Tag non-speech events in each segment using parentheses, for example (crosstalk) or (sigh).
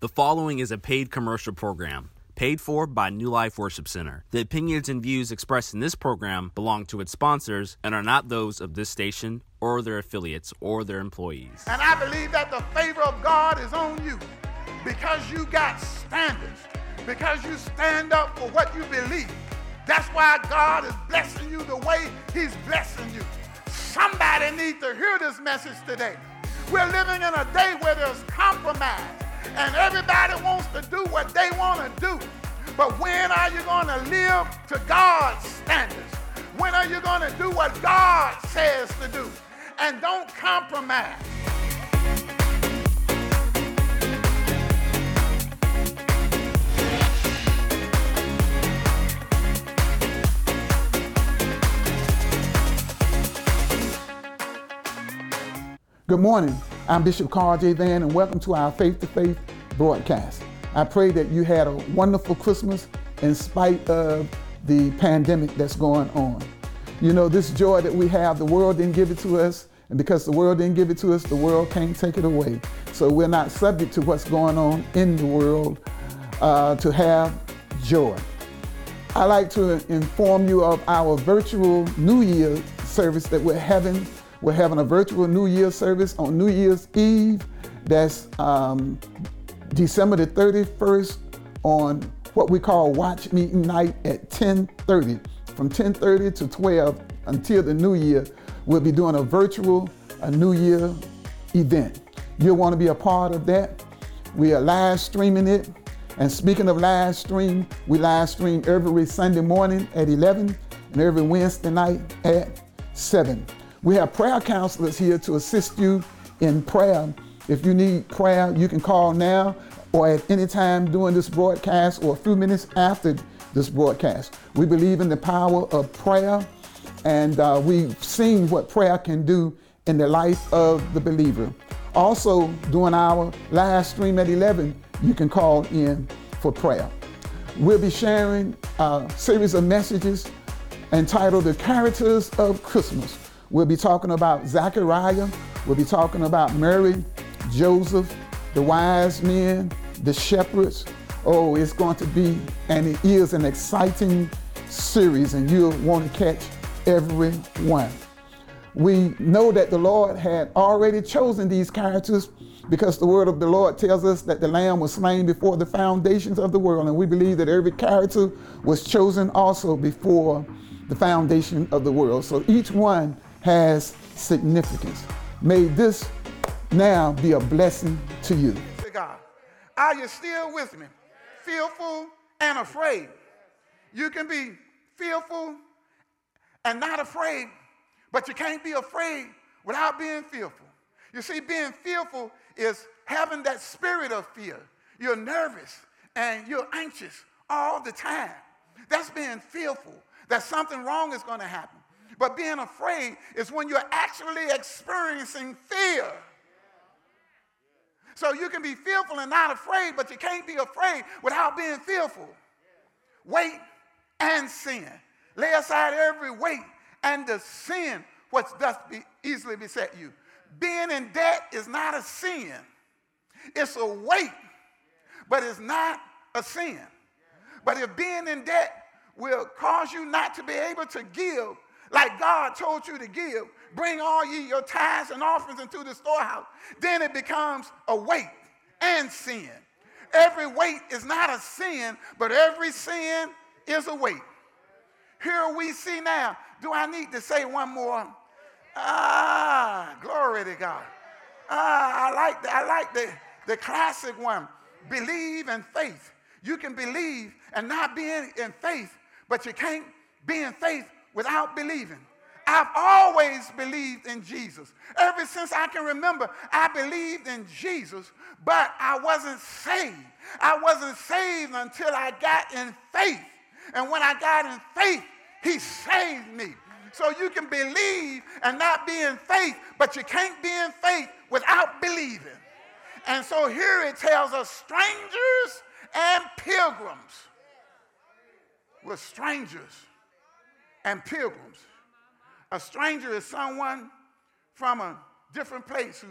The following is a paid commercial program, paid for by New Life Worship Center. The opinions and views expressed in this program belong to its sponsors and are not those of this station or their affiliates or their employees. And I believe that the favor of God is on you because you got standards, because you stand up for what you believe. That's why God is blessing you the way He's blessing you. Somebody needs to hear this message today. We're living in a day where there's compromise and everybody wants to do what they want to do. But when are you going to live to God's standards? When are you going to do what God says to do? And don't compromise. Good morning. I'm Bishop Carl J. Vann, and welcome to our Faith to Faith broadcast. I pray that you had a wonderful Christmas in spite of the pandemic that's going on. You know, this joy that we have, the world didn't give it to us, and because the world didn't give it to us, the world can't take it away. So we're not subject to what's going on in the world uh, to have joy. I like to inform you of our virtual New Year service that we're having we're having a virtual New Year service on New Year's Eve. That's um, December the 31st on what we call watch meeting night at 10:30. From 10:30 to 12 until the New Year, we'll be doing a virtual a New Year event. You'll want to be a part of that. We are live streaming it. And speaking of live stream, we live stream every Sunday morning at 11 and every Wednesday night at 7. We have prayer counselors here to assist you in prayer. If you need prayer, you can call now or at any time during this broadcast or a few minutes after this broadcast. We believe in the power of prayer and uh, we've seen what prayer can do in the life of the believer. Also, during our live stream at 11, you can call in for prayer. We'll be sharing a series of messages entitled The Characters of Christmas. We'll be talking about Zechariah. We'll be talking about Mary, Joseph, the wise men, the shepherds. Oh, it's going to be, and it is an exciting series, and you'll want to catch every one. We know that the Lord had already chosen these characters because the word of the Lord tells us that the Lamb was slain before the foundations of the world, and we believe that every character was chosen also before the foundation of the world. So each one has significance. May this now be a blessing to you. God, are you still with me? Fearful and afraid. You can be fearful and not afraid, but you can't be afraid without being fearful. You see, being fearful is having that spirit of fear. You're nervous and you're anxious all the time. That's being fearful that something wrong is going to happen. But being afraid is when you're actually experiencing fear. So you can be fearful and not afraid, but you can't be afraid without being fearful. Wait and sin. Lay aside every weight and the sin which does be easily beset you. Being in debt is not a sin. It's a weight, but it's not a sin. But if being in debt will cause you not to be able to give like God told you to give, bring all ye your tithes and offerings into the storehouse, then it becomes a weight and sin. Every weight is not a sin, but every sin is a weight. Here we see now. Do I need to say one more? Ah, glory to God. Ah, I like the, I like the, the classic one. Believe in faith. You can believe and not be in, in faith, but you can't be in faith without believing. I've always believed in Jesus. Ever since I can remember, I believed in Jesus, but I wasn't saved. I wasn't saved until I got in faith. And when I got in faith, He saved me. So you can believe and not be in faith, but you can't be in faith without believing. And so here it tells us strangers and pilgrims. We're strangers and pilgrims. A stranger is someone from a different place who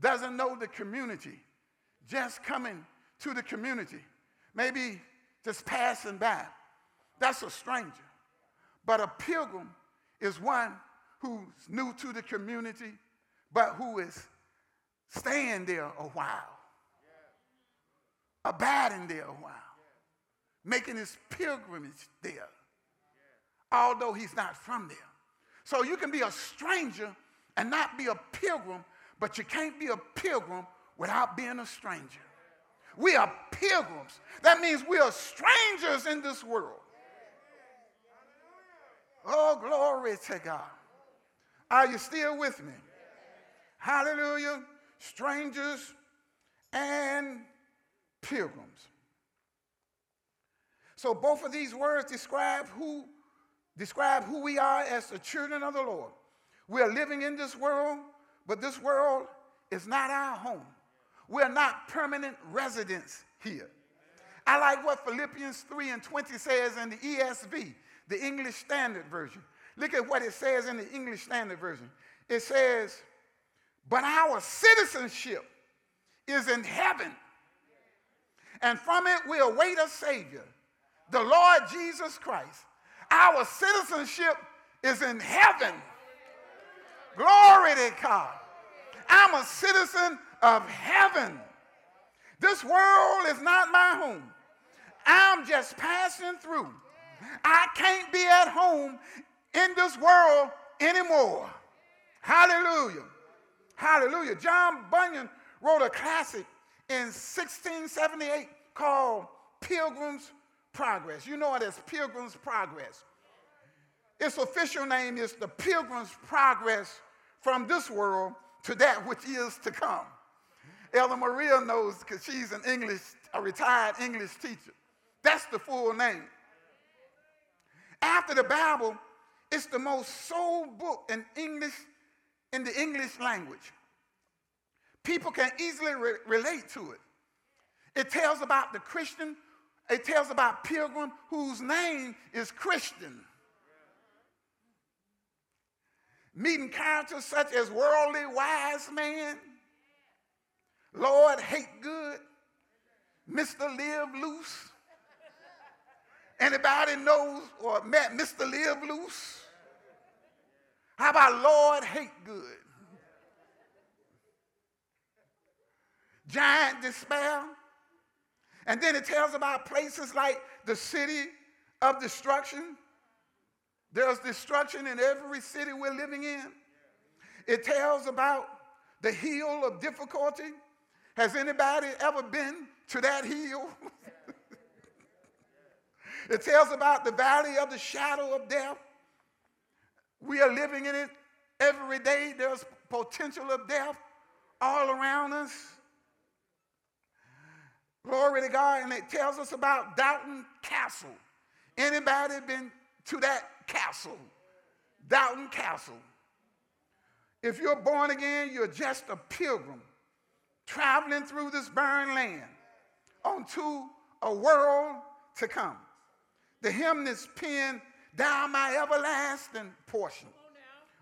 doesn't know the community, just coming to the community, maybe just passing by. That's a stranger. But a pilgrim is one who's new to the community, but who is staying there a while, abiding there a while, making his pilgrimage there, although he's not from there. So you can be a stranger and not be a pilgrim, but you can't be a pilgrim without being a stranger. We are pilgrims. That means we are strangers in this world. Oh, glory to God. Are you still with me? Hallelujah. Strangers and pilgrims. So both of these words describe who describe who we are as the children of the Lord. We are living in this world, but this world is not our home. We're not permanent residents here. I like what Philippians 3 and 20 says in the ESV, the English Standard Version. Look at what it says in the English Standard Version. It says, But our citizenship is in heaven, and from it we await a Savior, the Lord Jesus Christ. Our citizenship is in heaven. Glory to God. I'm a citizen of heaven. This world is not my home. I'm just passing through. I can't be at home in this world anymore. Hallelujah. Hallelujah. John Bunyan wrote a classic in 1678 called Pilgrim's Progress. You know it as Pilgrim's Progress. Its official name is The Pilgrim's Progress from this world to that which is to come. Ella Maria knows because she's an English, a retired English teacher. That's the full name. After the Bible, it's the most sold book in English, in the English language. People can easily re- relate to it. It tells about the Christian, it tells about pilgrim whose name is Christian. Meeting characters such as worldly wise man, Lord hate good, Mr. Live Loose. Anybody knows or met Mr. Live Loose? How about Lord hate good? Giant despair. And then it tells about places like the city of destruction. There's destruction in every city we're living in. It tells about the hill of difficulty. Has anybody ever been to that hill? (laughs) it tells about the valley of the shadow of death. We are living in it every day. There's potential of death all around us. Glory to God. And it tells us about Doubting Castle. Anybody been to that castle? Doubting Castle. If you're born again, you're just a pilgrim traveling through this barren land onto a world to come. The hymn is penned, down my everlasting portion,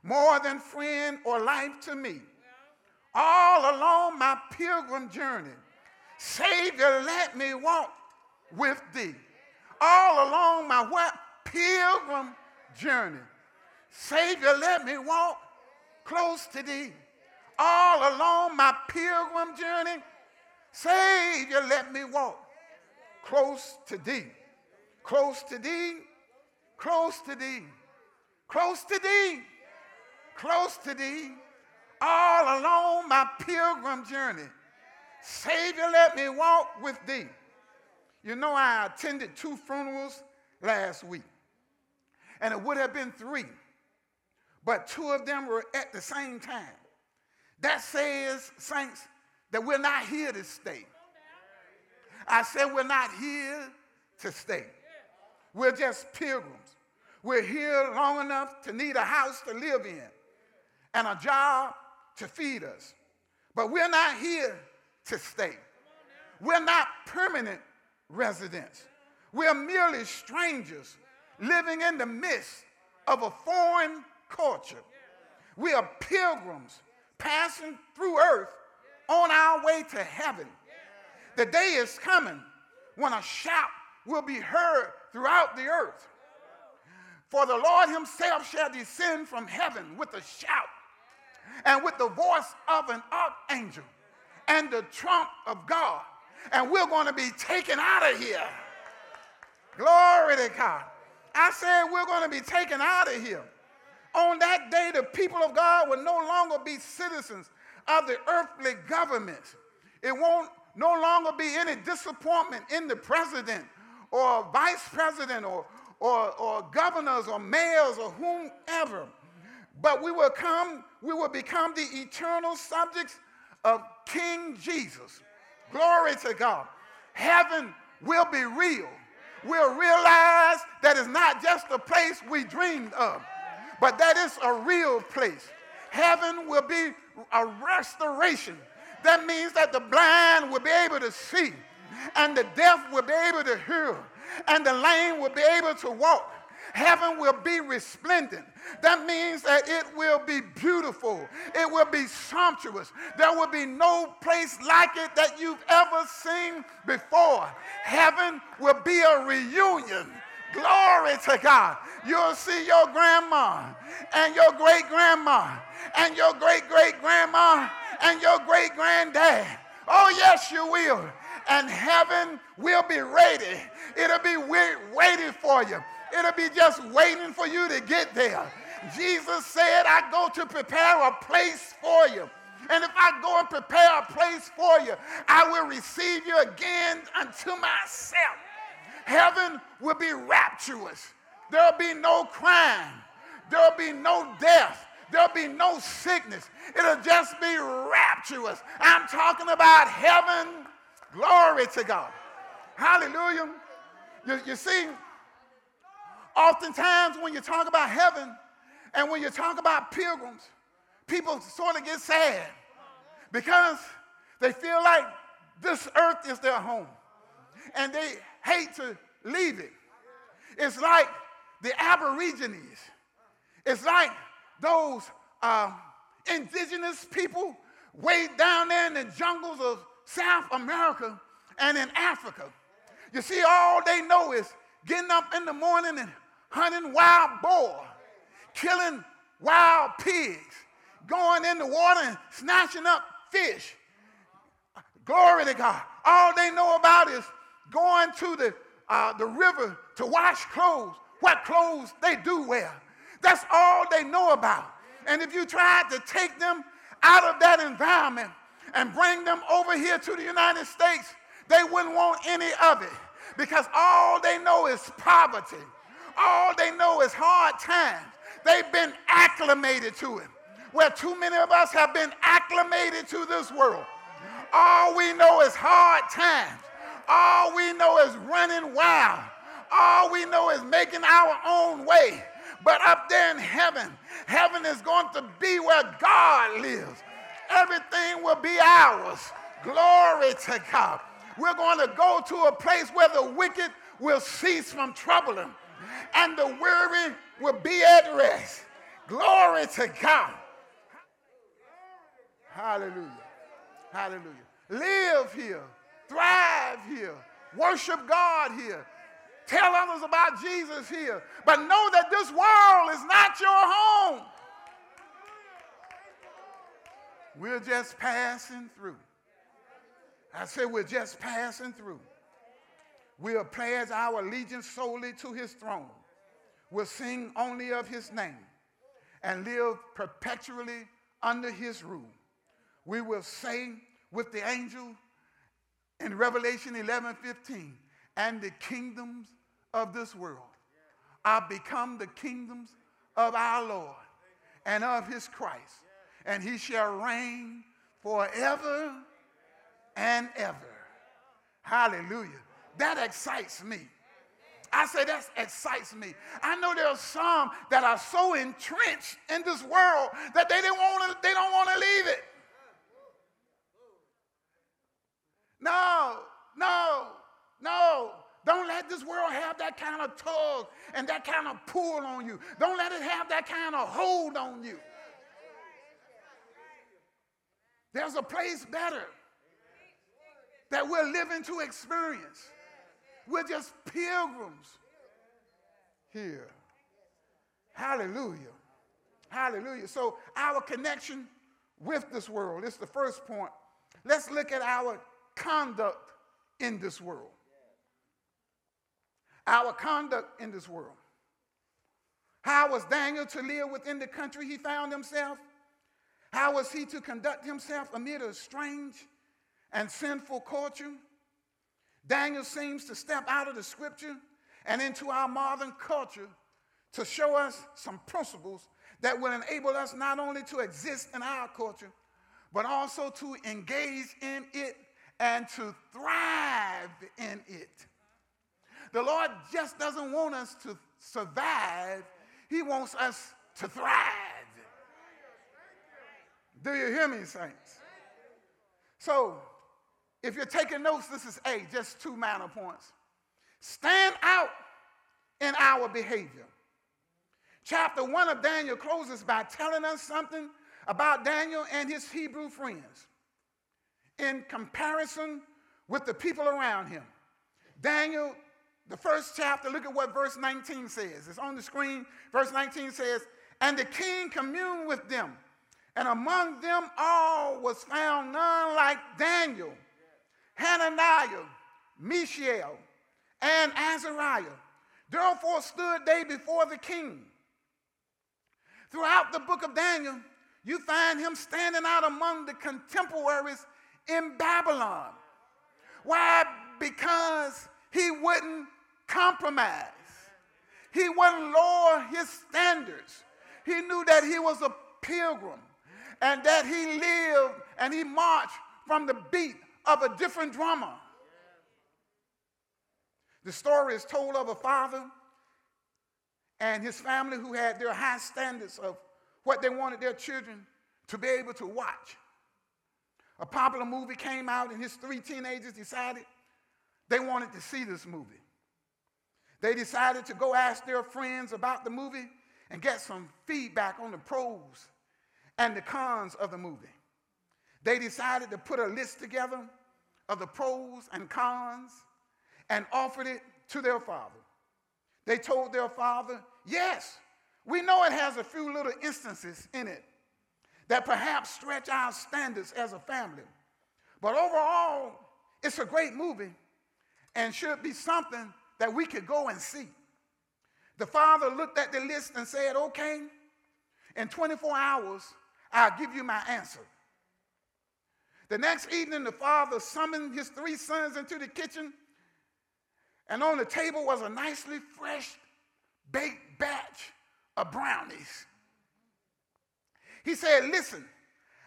more than friend or life to me. All along my pilgrim journey, Savior, let me walk with thee. All along my what? Pilgrim journey. Savior, let me walk close to thee all along my pilgrim journey. Savior, let me walk close to thee, close to thee, close to thee, close to thee, close to thee, all along my pilgrim journey. Savior, let me walk with thee. You know, I attended two funerals last week, and it would have been three, but two of them were at the same time. That says, saints, that we're not here to stay. I said we're not here to stay. We're just pilgrims. We're here long enough to need a house to live in and a job to feed us. But we're not here to stay. We're not permanent residents. We're merely strangers living in the midst of a foreign culture. We are pilgrims passing through earth on our way to heaven. The day is coming when a shout will be heard throughout the earth. For the Lord himself shall descend from heaven with a shout and with the voice of an archangel and the trump of God. And we're going to be taken out of here. Glory to God. I said we're going to be taken out of here. On that day, the people of God will no longer be citizens of the earthly government. It won't no longer be any disappointment in the president or vice president or, or, or governors or mayors or whomever. But we will come, we will become the eternal subjects of King Jesus. Glory to God. Heaven will be real. We'll realize that it's not just a place we dreamed of, but that is a real place. Heaven will be a restoration. That means that the blind will be able to see, and the deaf will be able to hear, and the lame will be able to walk. Heaven will be resplendent. That means that it will be beautiful. It will be sumptuous. There will be no place like it that you've ever seen before. Heaven will be a reunion. Glory to God. You'll see your grandma and your great grandma and your great great grandma and your great granddad. Oh, yes, you will. And heaven will be ready. It'll be waiting for you. It'll be just waiting for you to get there. Jesus said, I go to prepare a place for you. And if I go and prepare a place for you, I will receive you again unto myself. Heaven will be rapturous. There'll be no crime. There'll be no death. There'll be no sickness. It'll just be rapturous. I'm talking about heaven. Glory to God. Hallelujah. You, you see, Oftentimes, when you talk about heaven and when you talk about pilgrims, people sort of get sad because they feel like this earth is their home and they hate to leave it. It's like the Aborigines, it's like those uh, indigenous people way down there in the jungles of South America and in Africa. You see, all they know is getting up in the morning and hunting wild boar, killing wild pigs, going in the water and snatching up fish. Glory to God. All they know about is going to the, uh, the river to wash clothes, what clothes they do wear. That's all they know about. And if you tried to take them out of that environment and bring them over here to the United States, they wouldn't want any of it because all they know is poverty. All they know is hard times. They've been acclimated to it. Where too many of us have been acclimated to this world. All we know is hard times. All we know is running wild. All we know is making our own way. But up there in heaven, heaven is going to be where God lives. Everything will be ours. Glory to God. We're going to go to a place where the wicked will cease from troubling and the weary will be at rest. Glory to God. Hallelujah. Hallelujah. Live here, thrive here, worship God here, tell others about Jesus here, but know that this world is not your home. We're just passing through. I said, we're just passing through. We'll pledge our allegiance solely to his throne. We'll sing only of his name and live perpetually under his rule. We will say with the angel in Revelation 11 15, and the kingdoms of this world are become the kingdoms of our Lord and of his Christ, and he shall reign forever and ever. Hallelujah. That excites me. I say that excites me. I know there are some that are so entrenched in this world that they don't want to, they don't want to leave it. No, no, no. Don't let this world have that kind of tug and that kind of pull on you. Don't let it have that kind of hold on you. There's a place better. that we're living to experience. We're just pilgrims here. Hallelujah. Hallelujah. So, our connection with this world is the first point. Let's look at our conduct in this world. Our conduct in this world. How was Daniel to live within the country he found himself? How was he to conduct himself amid a strange and sinful culture? Daniel seems to step out of the scripture and into our modern culture to show us some principles that will enable us not only to exist in our culture, but also to engage in it and to thrive in it. The Lord just doesn't want us to survive, He wants us to thrive. Do you hear me, saints? So, if you're taking notes, this is A, just two minor points. Stand out in our behavior. Chapter 1 of Daniel closes by telling us something about Daniel and his Hebrew friends in comparison with the people around him. Daniel, the first chapter, look at what verse 19 says. It's on the screen. Verse 19 says, And the king communed with them, and among them all was found none like Daniel, Hananiah, Mishael, and Azariah. Therefore stood they before the king. Throughout the book of Daniel, you find him standing out among the contemporaries in Babylon. Why? Because he wouldn't compromise. He wouldn't lower his standards. He knew that he was a pilgrim and that he lived and he marched from the beat of a different drama. The story is told of a father and his family who had their high standards of what they wanted their children to be able to watch. A popular movie came out, and his three teenagers decided they wanted to see this movie. They decided to go ask their friends about the movie and get some feedback on the pros and the cons of the movie. They decided to put a list together of the pros and cons and offered it to their father. They told their father, Yes, we know it has a few little instances in it that perhaps stretch our standards as a family. But overall, it's a great movie and should be something that we could go and see. The father looked at the list and said, Okay, in 24 hours, I'll give you my answer. The next evening, the father summoned his three sons into the kitchen, and on the table was a nicely fresh baked batch of brownies. He said, Listen,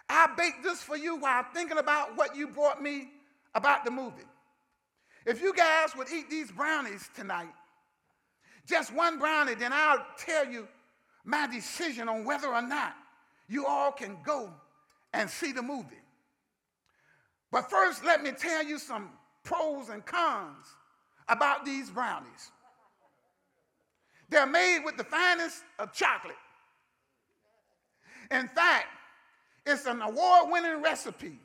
I baked this for you while thinking about what you brought me about the movie. If you guys would eat these brownies tonight, just one brownie, then I'll tell you my decision on whether or not you all can go and see the movie. But first, let me tell you some pros and cons about these brownies. They're made with the finest of chocolate. In fact, it's an award winning recipe.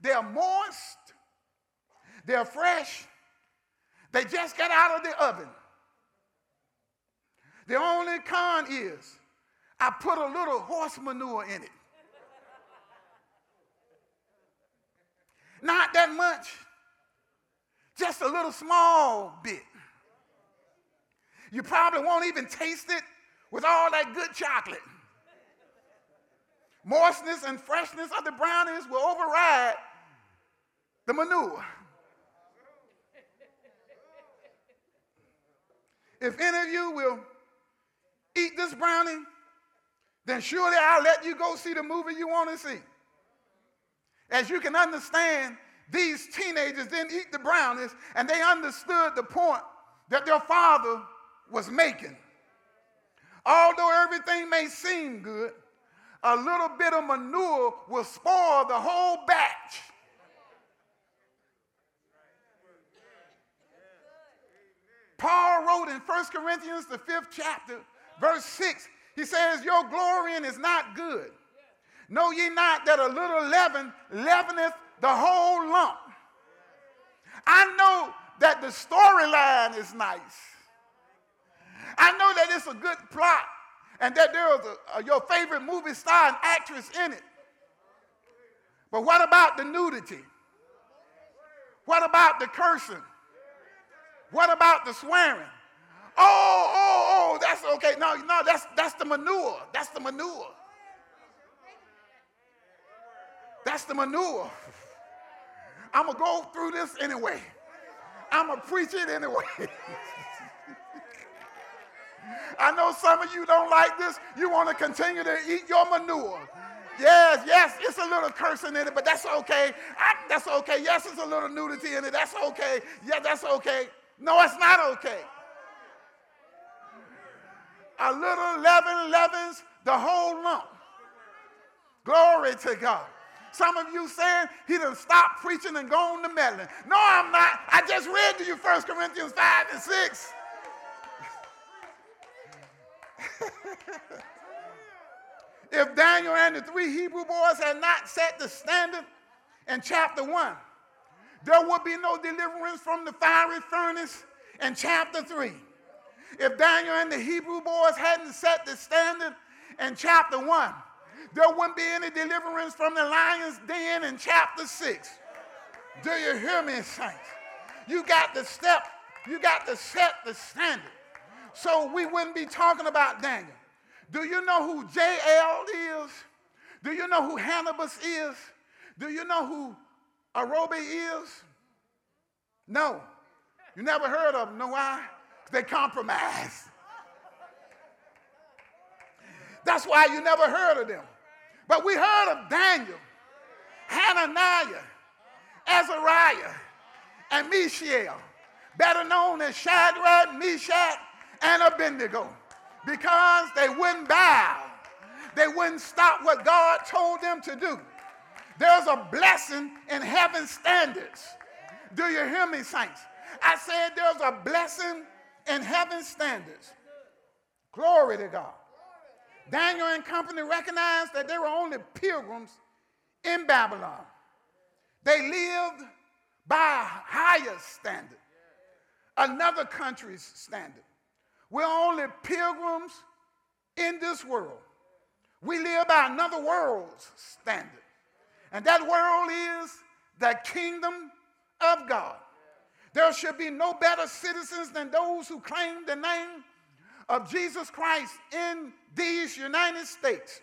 They're moist, they're fresh, they just got out of the oven. The only con is I put a little horse manure in it. Not that much, just a little small bit. You probably won't even taste it with all that good chocolate. Moistness and freshness of the brownies will override the manure. If any of you will eat this brownie, then surely I'll let you go see the movie you want to see. As you can understand, these teenagers didn't eat the brownies and they understood the point that their father was making. Although everything may seem good, a little bit of manure will spoil the whole batch. Paul wrote in 1 Corinthians, the fifth chapter, verse 6, he says, Your glorying is not good. Know ye not that a little leaven leaveneth the whole lump? I know that the storyline is nice. I know that it's a good plot and that there is a, a, your favorite movie star and actress in it. But what about the nudity? What about the cursing? What about the swearing? Oh, oh, oh, that's okay. No, no, that's that's the manure. That's the manure. That's the manure. I'm gonna go through this anyway. I'm gonna preach it anyway. (laughs) I know some of you don't like this. You want to continue to eat your manure. Yes, yes, it's a little cursing in it, but that's okay. I, that's okay. Yes, it's a little nudity in it. That's okay. Yeah, that's okay. No, it's not okay. A little leaven leavens the whole lump. Glory to God. Some of you saying he done stopped preaching and gone to meddling. No, I'm not. I just read to you 1 Corinthians 5 and 6. (laughs) if Daniel and the three Hebrew boys had not set the standard in chapter 1, there would be no deliverance from the fiery furnace in chapter 3. If Daniel and the Hebrew boys hadn't set the standard in chapter 1, there wouldn't be any deliverance from the lion's den in chapter 6. Do you hear me, saints? You got to step, you got to set the standard. So we wouldn't be talking about Daniel. Do you know who JL is? Do you know who Hannibus is? Do you know who Arobe is? No. You never heard of them. Know why? They compromised. That's why you never heard of them. But we heard of Daniel, Hananiah, Azariah, and Mishael, better known as Shadrach, Meshach, and Abednego, because they wouldn't bow. They wouldn't stop what God told them to do. There's a blessing in heaven's standards. Do you hear me, saints? I said there's a blessing in heaven's standards. Glory to God. Daniel and company recognized that they were only pilgrims in Babylon. They lived by a higher standard, another country's standard. We're only pilgrims in this world. We live by another world's standard. And that world is the kingdom of God. There should be no better citizens than those who claim the name of Jesus Christ in these United States.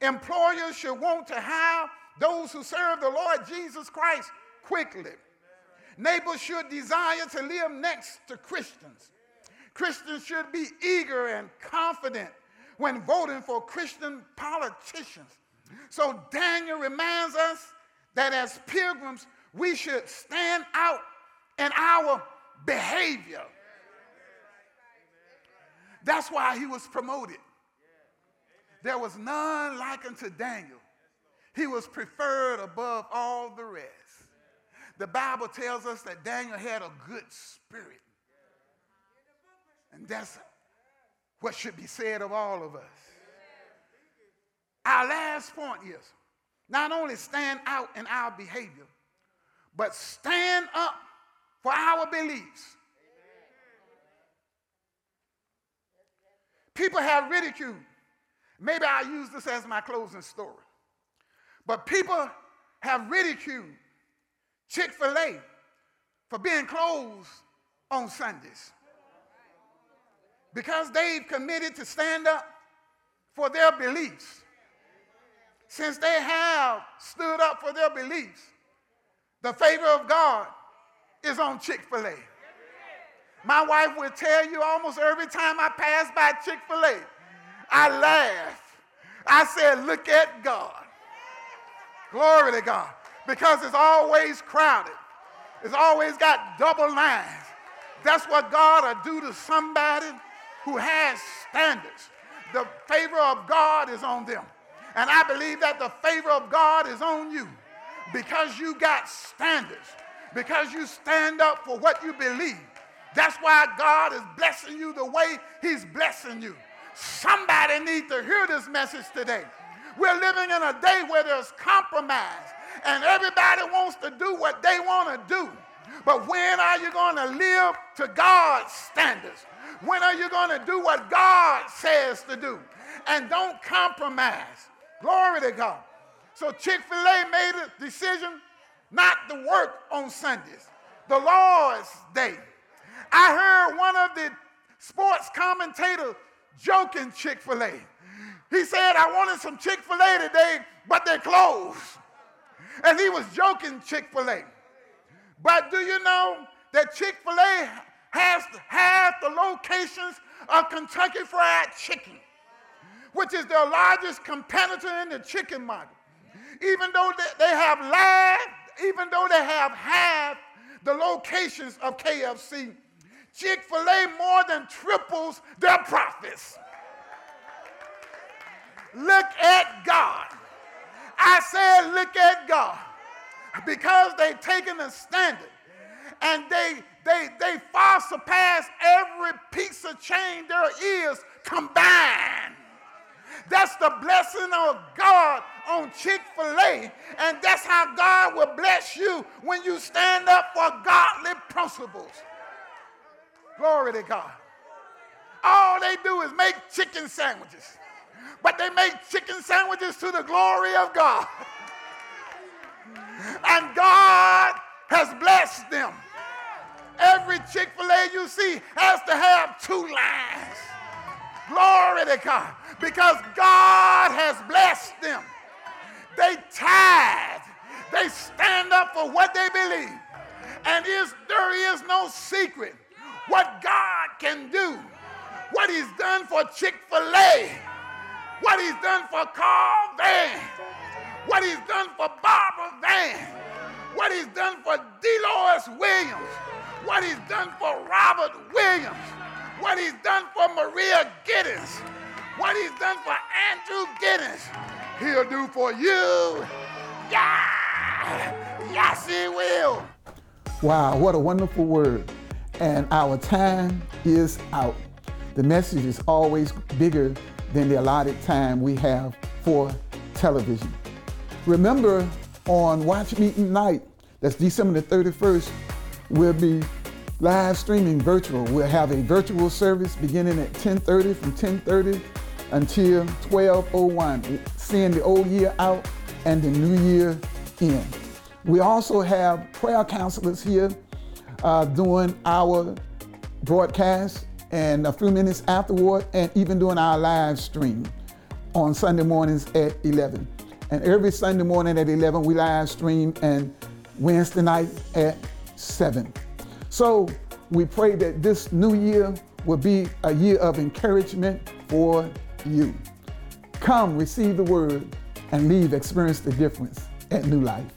Employers should want to hire those who serve the Lord Jesus Christ quickly. Neighbors should desire to live next to Christians. Christians should be eager and confident when voting for Christian politicians. So Daniel reminds us that as pilgrims, we should stand out in our behavior. That's why he was promoted. There was none like unto Daniel. He was preferred above all the rest. The Bible tells us that Daniel had a good spirit. And that's what should be said of all of us. Our last point is not only stand out in our behavior, but stand up for our beliefs. People have ridiculed. Maybe I'll use this as my closing story. But people have ridiculed Chick fil A for being closed on Sundays because they've committed to stand up for their beliefs. Since they have stood up for their beliefs, the favor of God is on Chick fil A. My wife will tell you almost every time I pass by Chick fil A, I laugh. I said, Look at God. Glory to God. Because it's always crowded, it's always got double lines. That's what God will do to somebody who has standards. The favor of God is on them. And I believe that the favor of God is on you because you got standards, because you stand up for what you believe. That's why God is blessing you the way He's blessing you. Somebody needs to hear this message today. We're living in a day where there's compromise and everybody wants to do what they want to do. But when are you going to live to God's standards? When are you going to do what God says to do? And don't compromise. Glory to God. So Chick fil A made a decision not to work on Sundays, the Lord's day. I heard one of the sports commentators joking Chick fil A. He said, I wanted some Chick fil A today, but they're closed. And he was joking Chick fil A. But do you know that Chick fil A has half the locations of Kentucky Fried Chicken, which is their largest competitor in the chicken market? Even though they have lagged, even though they have half the locations of KFC, Chick fil A more than triples their profits. Look at God. I said, look at God. Because they've taken a standard and they, they, they far surpass every piece of change there is combined. That's the blessing of God on Chick fil A. And that's how God will bless you when you stand up for godly principles. Glory to God. All they do is make chicken sandwiches but they make chicken sandwiches to the glory of God. and God has blessed them. Every Chick fil A you see has to have two lines. Glory to God. Because God has blessed them. They tithe. They stand up for what they believe. And is, there is no secret what God can do. What he's done for Chick fil A what he's done for Carl Vann, what he's done for Barbara Vann, what he's done for Delois Williams, what he's done for Robert Williams, what he's done for Maria Giddens, what he's done for Andrew Giddens, he'll do for you. Yeah! Yes, he will. Wow, what a wonderful word. And our time is out. The message is always bigger than the allotted time we have for television. Remember, on Watch Meeting Night, that's December the 31st, we'll be live streaming virtual. We'll have a virtual service beginning at 10:30 from 10:30 until 12:01, seeing the old year out and the new year in. We also have prayer counselors here uh, doing our broadcast and a few minutes afterward, and even doing our live stream on Sunday mornings at 11. And every Sunday morning at 11, we live stream, and Wednesday night at 7. So we pray that this new year will be a year of encouragement for you. Come, receive the word, and leave, experience the difference at New Life.